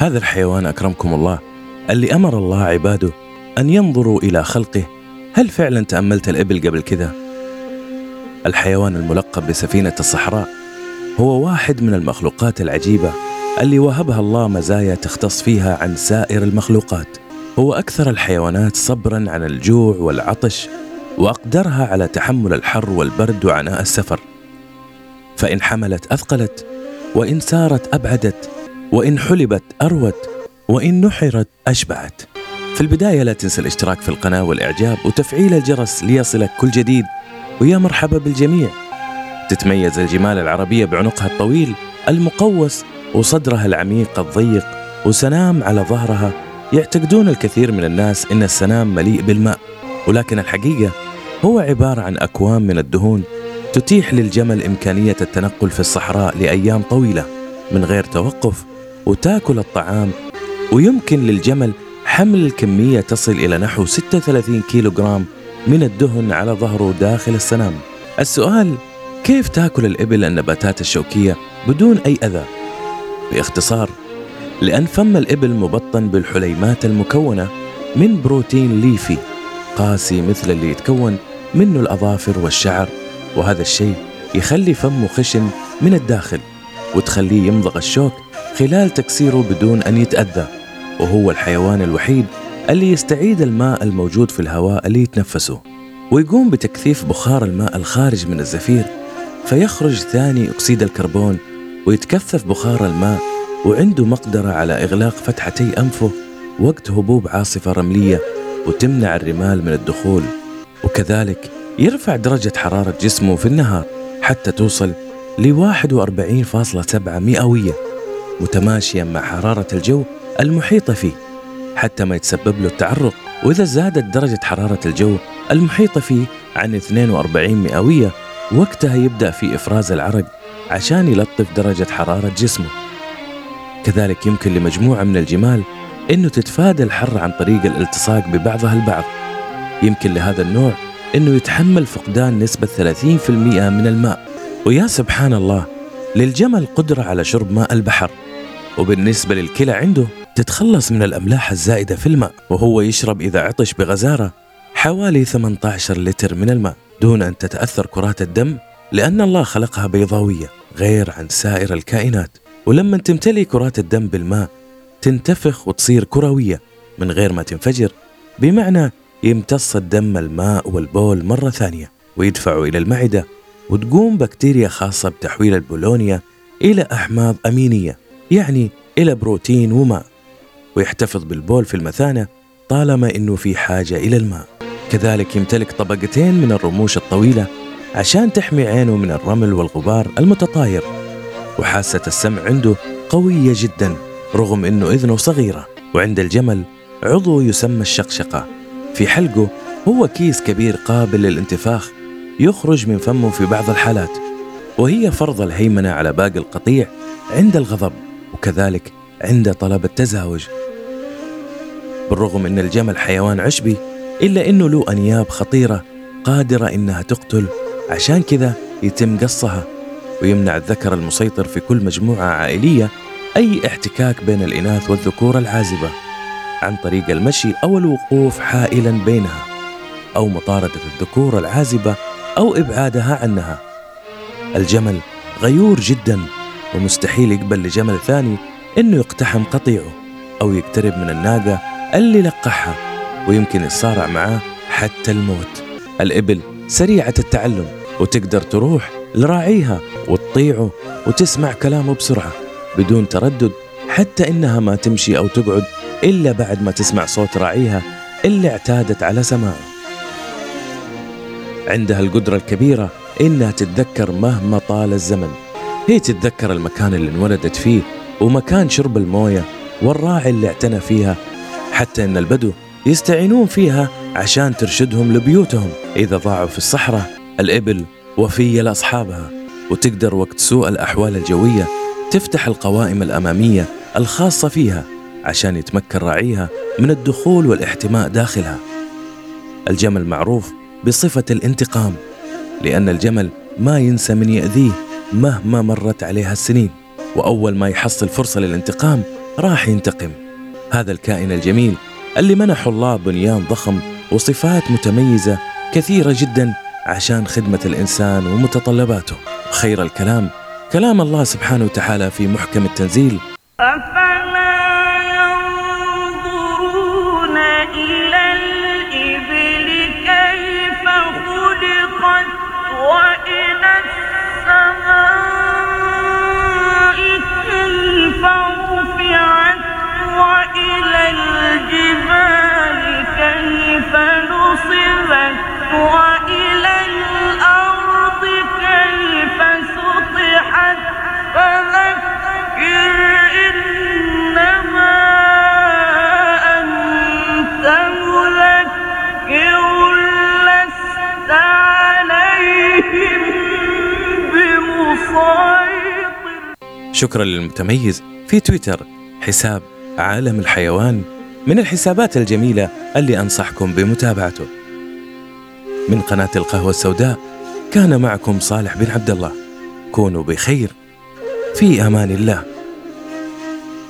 هذا الحيوان أكرمكم الله. اللي أمر الله عباده أن ينظروا إلى خلقه. هل فعلا تأملت الإبل قبل كذا؟ الحيوان الملقب بسفينة الصحراء هو واحد من المخلوقات العجيبة اللي وهبها الله مزايا تختص فيها عن سائر المخلوقات. هو أكثر الحيوانات صبرا عن الجوع والعطش وأقدرها على تحمل الحر والبرد وعناء السفر. فإن حملت أثقلت وإن سارت أبعدت. وإن حلبت أروت وإن نحرت أشبعت. في البداية لا تنسى الاشتراك في القناة والإعجاب وتفعيل الجرس ليصلك كل جديد. ويا مرحبا بالجميع. تتميز الجمال العربية بعنقها الطويل المقوس وصدرها العميق الضيق وسنام على ظهرها. يعتقدون الكثير من الناس إن السنام مليء بالماء. ولكن الحقيقة هو عبارة عن أكوام من الدهون تتيح للجمل إمكانية التنقل في الصحراء لأيام طويلة من غير توقف وتاكل الطعام ويمكن للجمل حمل الكمية تصل إلى نحو 36 كيلو جرام من الدهن على ظهره داخل السنام. السؤال كيف تاكل الإبل النباتات الشوكية بدون أي أذى؟ باختصار لأن فم الإبل مبطن بالحليمات المكونة من بروتين ليفي قاسي مثل اللي يتكون منه الأظافر والشعر وهذا الشيء يخلي فمه خشن من الداخل وتخليه يمضغ الشوك خلال تكسيره بدون أن يتأذى وهو الحيوان الوحيد اللي يستعيد الماء الموجود في الهواء اللي يتنفسه. ويقوم بتكثيف بخار الماء الخارج من الزفير فيخرج ثاني أكسيد الكربون ويتكثف بخار الماء وعنده مقدرة على إغلاق فتحتي أنفه وقت هبوب عاصفة رملية وتمنع الرمال من الدخول. وكذلك يرفع درجة حرارة جسمه في النهار حتى توصل ل 41.7 مئوية. متماشيا مع حرارة الجو المحيطة فيه حتى ما يتسبب له التعرق. وإذا زادت درجة حرارة الجو المحيطة فيه عن 42 مئوية وقتها يبدأ في إفراز العرق عشان يلطف درجة حرارة جسمه. كذلك يمكن لمجموعة من الجمال أنه تتفادى الحر عن طريق الالتصاق ببعضها البعض. يمكن لهذا النوع أنه يتحمل فقدان نسبة 30% من الماء. ويا سبحان الله للجمل قدرة على شرب ماء البحر. وبالنسبة للكلى عنده تتخلص من الأملاح الزائدة في الماء وهو يشرب إذا عطش بغزارة حوالي 18 لتر من الماء دون أن تتأثر كرات الدم لأن الله خلقها بيضاوية غير عن سائر الكائنات. ولما تمتلي كرات الدم بالماء تنتفخ وتصير كروية من غير ما تنفجر بمعنى يمتص الدم الماء والبول مرة ثانية ويدفعه إلى المعدة وتقوم بكتيريا خاصة بتحويل البولونيا إلى أحماض أمينية. يعني إلى بروتين وماء ويحتفظ بالبول في المثانة طالما إنه في حاجة إلى الماء. كذلك يمتلك طبقتين من الرموش الطويلة عشان تحمي عينه من الرمل والغبار المتطاير. وحاسة السمع عنده قوية جدا رغم أنه إذنه صغيرة. وعند الجمل عضو يسمى الشقشقة. في حلقه هو كيس كبير قابل للانتفاخ يخرج من فمه في بعض الحالات وهي فرض الهيمنة على باقي القطيع عند الغضب. وكذلك عند طلب التزاوج. بالرغم أن الجمل حيوان عشبي إلا أنه له أنياب خطيرة قادرة إنها تقتل عشان كذا يتم قصها ويمنع الذكر المسيطر في كل مجموعة عائلية أي احتكاك بين الإناث والذكور العازبة عن طريق المشي أو الوقوف حائلا بينها أو مطاردة الذكور العازبة أو إبعادها عنها. الجمل غيور جدا ومستحيل يقبل لجمل ثاني إنه يقتحم قطيعه أو يقترب من الناقة اللي لقحها ويمكن يتصارع معاه حتى الموت. الإبل سريعة التعلم وتقدر تروح لراعيها وتطيعه وتسمع كلامه بسرعة بدون تردد حتى إنها ما تمشي أو تقعد إلا بعد ما تسمع صوت راعيها اللي اعتادت على سماعه. عندها القدرة الكبيرة إنها تتذكر مهما طال الزمن. هي تتذكر المكان اللي انولدت فيه ومكان شرب الموية والراعي اللي اعتنى فيها حتى إن البدو يستعينون فيها عشان ترشدهم لبيوتهم. إذا ضاعوا في الصحراء الإبل وفية لأصحابها. وتقدر وقت سوء الأحوال الجوية تفتح القوائم الأمامية الخاصة فيها عشان يتمكن راعيها من الدخول والاحتماء داخلها. الجمل معروف بصفة الانتقام لأن الجمل ما ينسى من يأذيه. مهما مرت عليها السنين وأول ما يحصل فرصة للانتقام راح ينتقم. هذا الكائن الجميل اللي منحه الله بنيان ضخم وصفات متميزة كثيرة جدا عشان خدمة الإنسان ومتطلباته. خير الكلام كلام الله سبحانه وتعالى في محكم التنزيل. أفلا شكرا للمتميز في تويتر. حساب عالم الحيوان من الحسابات الجميلة اللي أنصحكم بمتابعته. من قناة القهوة السوداء كان معكم صالح بن عبد الله. كونوا بخير. في أمان الله.